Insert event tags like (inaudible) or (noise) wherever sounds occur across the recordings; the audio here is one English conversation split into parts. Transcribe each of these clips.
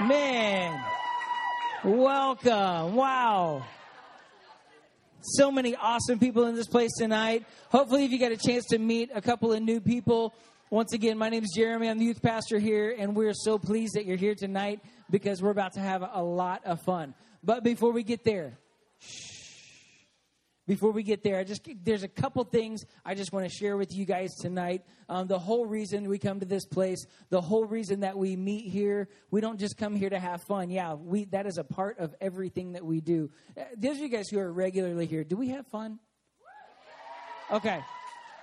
Man, welcome. Wow. So many awesome people in this place tonight. Hopefully, if you get a chance to meet a couple of new people, once again, my name is Jeremy. I'm the youth pastor here, and we're so pleased that you're here tonight because we're about to have a lot of fun. But before we get there, shh before we get there, I just there's a couple things I just want to share with you guys tonight. Um, the whole reason we come to this place, the whole reason that we meet here, we don't just come here to have fun. Yeah, we that is a part of everything that we do. Uh, those of you guys who are regularly here, do we have fun? Okay,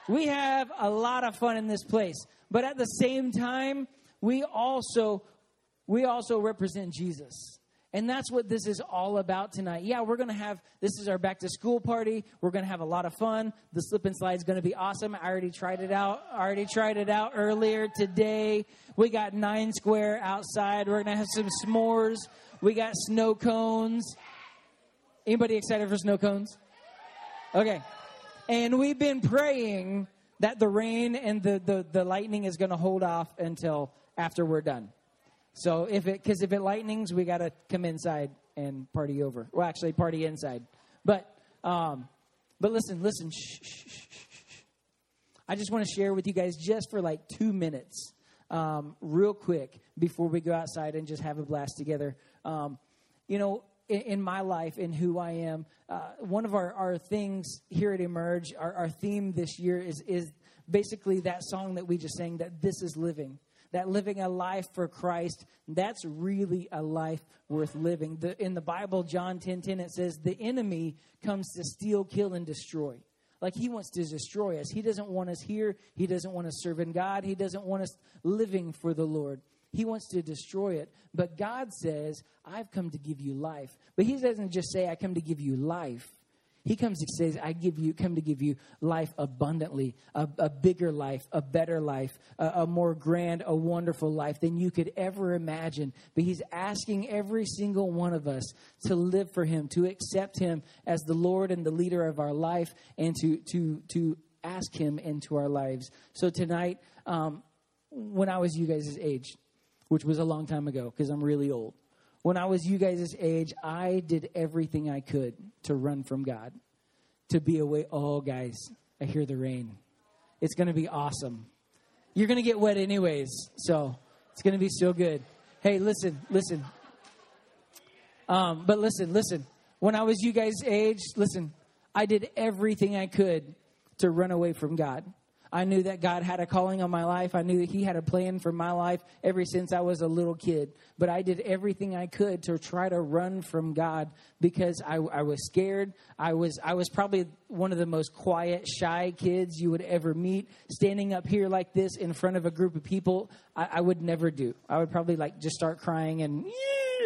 we have a lot of fun in this place, but at the same time, we also we also represent Jesus. And that's what this is all about tonight. Yeah, we're going to have this is our back to school party. We're going to have a lot of fun. The slip and slide is going to be awesome. I already tried it out. I already tried it out earlier today. We got nine square outside. We're going to have some s'mores. We got snow cones. Anybody excited for snow cones? Okay. And we've been praying that the rain and the, the, the lightning is going to hold off until after we're done. So if it, because if it lightnings, we got to come inside and party over. Well, actually, party inside. But, um, but listen, listen. Shh, shh, shh. I just want to share with you guys just for like two minutes, um, real quick, before we go outside and just have a blast together. Um, you know, in, in, my life and who I am, uh, one of our, our things here at Emerge, our, our theme this year is is basically that song that we just sang. That this is living that living a life for Christ, that's really a life worth living. The, in the Bible, John 10 10, it says, The enemy comes to steal, kill, and destroy. Like he wants to destroy us. He doesn't want us here. He doesn't want us serving God. He doesn't want us living for the Lord. He wants to destroy it. But God says, I've come to give you life. But He doesn't just say, I come to give you life. He comes and says, I give you, come to give you life abundantly, a, a bigger life, a better life, a, a, more grand, a wonderful life than you could ever imagine. But he's asking every single one of us to live for him, to accept him as the Lord and the leader of our life, and to, to, to ask him into our lives. So tonight, um, when I was you guys' age, which was a long time ago, because I'm really old, when I was you guys' age, I did everything I could to run from God, to be away. Oh, guys, I hear the rain. It's going to be awesome. You're going to get wet anyways, so it's going to be so good. Hey, listen, listen. Um, but listen, listen. When I was you guys' age, listen, I did everything I could to run away from God. I knew that God had a calling on my life. I knew that He had a plan for my life ever since I was a little kid. But I did everything I could to try to run from God because I, I was scared. I was I was probably one of the most quiet, shy kids you would ever meet. Standing up here like this in front of a group of people, I, I would never do. I would probably like just start crying and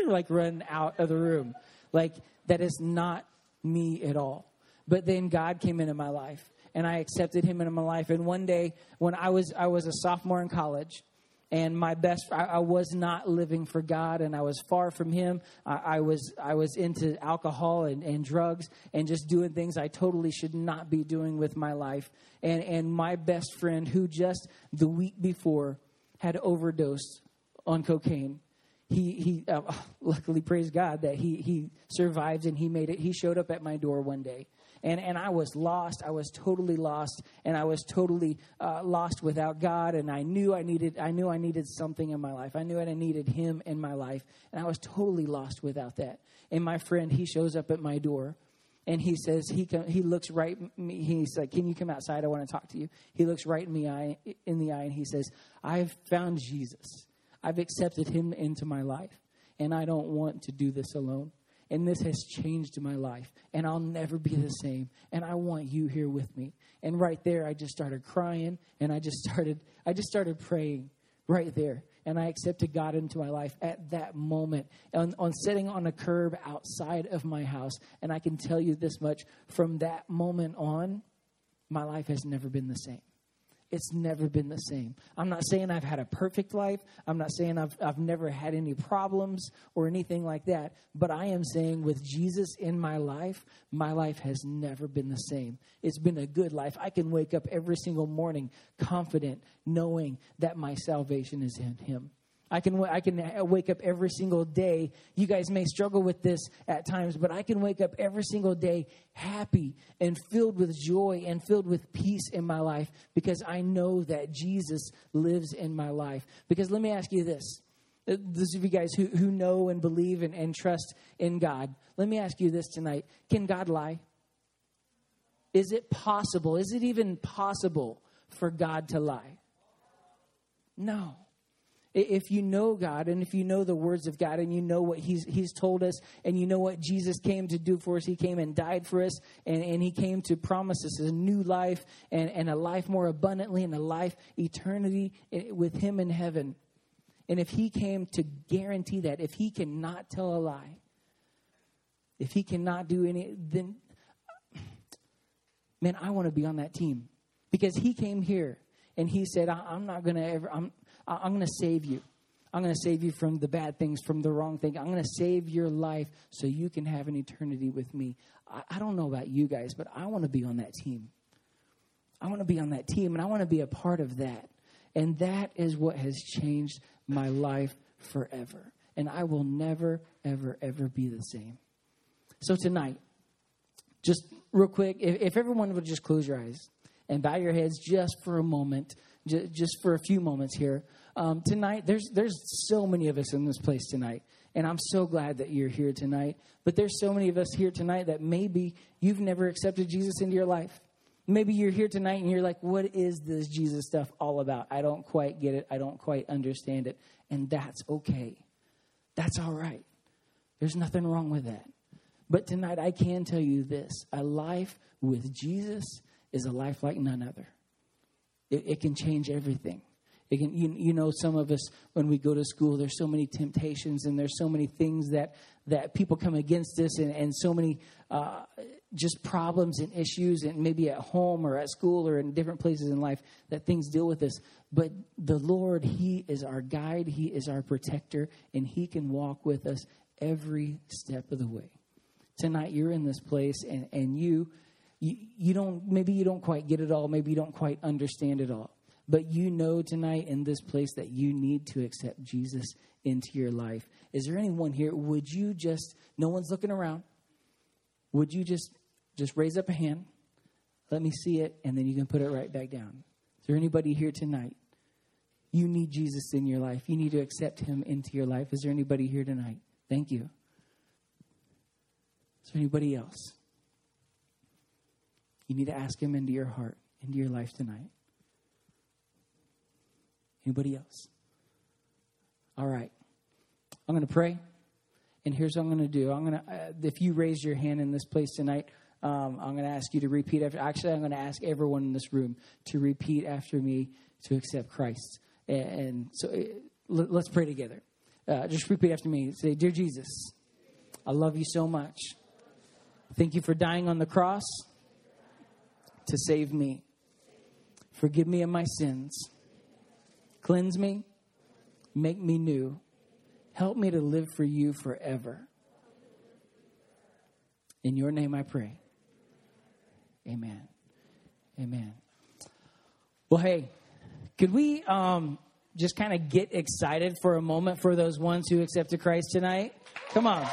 like run out of the room. Like that is not me at all. But then God came into my life and I accepted him into my life. And one day, when I was I was a sophomore in college, and my best I, I was not living for God, and I was far from Him. I, I was I was into alcohol and, and drugs and just doing things I totally should not be doing with my life. And and my best friend, who just the week before had overdosed on cocaine he he uh, (laughs) luckily praise God that he he survived and he made it. He showed up at my door one day, and and I was lost. I was totally lost, and I was totally uh, lost without God. And I knew I needed I knew I needed something in my life. I knew I needed Him in my life, and I was totally lost without that. And my friend, he shows up at my door. And he says he come, he looks right. Me, he's like, "Can you come outside? I want to talk to you." He looks right in the eye in the eye, and he says, "I've found Jesus." I've accepted him into my life, and I don't want to do this alone. And this has changed my life, and I'll never be the same. And I want you here with me. And right there, I just started crying, and I just (laughs) started, I just started praying right there. And I accepted God into my life at that moment on, on sitting on a curb outside of my house. And I can tell you this much from that moment on, my life has never been the same it's never been the same. I'm not saying I've had a perfect life. I'm not saying I've, I've never had any problems or anything like that. But I am saying with Jesus in my life, my life has never been the same. It's been a good life. I can wake up every single morning confident, knowing that my salvation is in Him. I can, I can wake up every single day. You guys may struggle with this at times, but I can wake up every single day happy and filled with joy and filled with peace in my life because I know that Jesus lives in my life. Because let me ask you this. Uh, those of you guys who, who know and believe and, and trust in God, let me ask you this tonight. Can God lie? Is it possible? Is it even possible for God to lie? No if you know God and if you know the words of God and you know what He's, he's told us and you know what Jesus came to do for us, He came and died for us and, and He came to promise us a new life and, and a life more abundantly and a life eternity with Him in heaven. And if He came to guarantee that, if He cannot tell a lie, if He cannot do any, then, man, I want to be on that team because He came here and He said, I'm not going to ever, I'm, I'm going to save you. I'm going to save you from the bad things, from the wrong thing. I'm going to save your life so you can have an eternity with me. I, I don't know about you guys, but I want to be on that team. I want to be on that team, and I want to be a part of that. And that is what has changed my life forever. And I will never, ever, ever be the same. So tonight, just real quick, if, if everyone would just close your eyes and bow your heads just for a moment j- just for a few moments here. Um, tonight, there's, there's so many of us in this place tonight, and I'm so glad that you're here tonight. But there's so many of us here tonight that maybe you've never accepted Jesus into your life. Maybe you're here tonight and you're like, what is this Jesus stuff all about? I don't quite get it. I don't quite understand it. And that's okay. That's all right. There's nothing wrong with that. But tonight, I can tell you this a life with Jesus is a life like none other. It, it can change everything. It can, you, you know, some of us, when we go to school, there's so many temptations and there's so many things that, that people come against us and, and so many uh, just problems and issues, and maybe at home or at school or in different places in life that things deal with us. But the Lord, He is our guide, He is our protector, and He can walk with us every step of the way. Tonight, you're in this place and, and you you, you don't maybe you don't quite get it all maybe you don't quite understand it all but you know tonight in this place that you need to accept jesus into your life. Is there anyone here would you just no one's looking around would you just just raise up a hand let me see it and then you can put it right back down. Is there anybody here tonight? You need jesus in your life. You need to accept him into your life. Is there anybody here tonight? Thank you. Is there anybody else you need to ask Him into your heart, into your life tonight. Anybody else? All right. I'm going to pray. And here's what I'm going to do. I'm going to, uh, if you raise your hand in this place tonight, um, I'm going to ask you to repeat after. Actually, I'm going to ask everyone in this room to repeat after me to accept Christ. And, and so uh, let's pray together. Uh, just repeat after me. Say, Dear Jesus, I love you so much. Thank you for dying on the cross to save me. Forgive me of my sins. Cleanse me. Make me new. Help me to live for you forever. In your name I pray. Amen. Amen. Well, hey, could we um, just kind of get excited for a moment for those ones who accepted Christ tonight? Come on.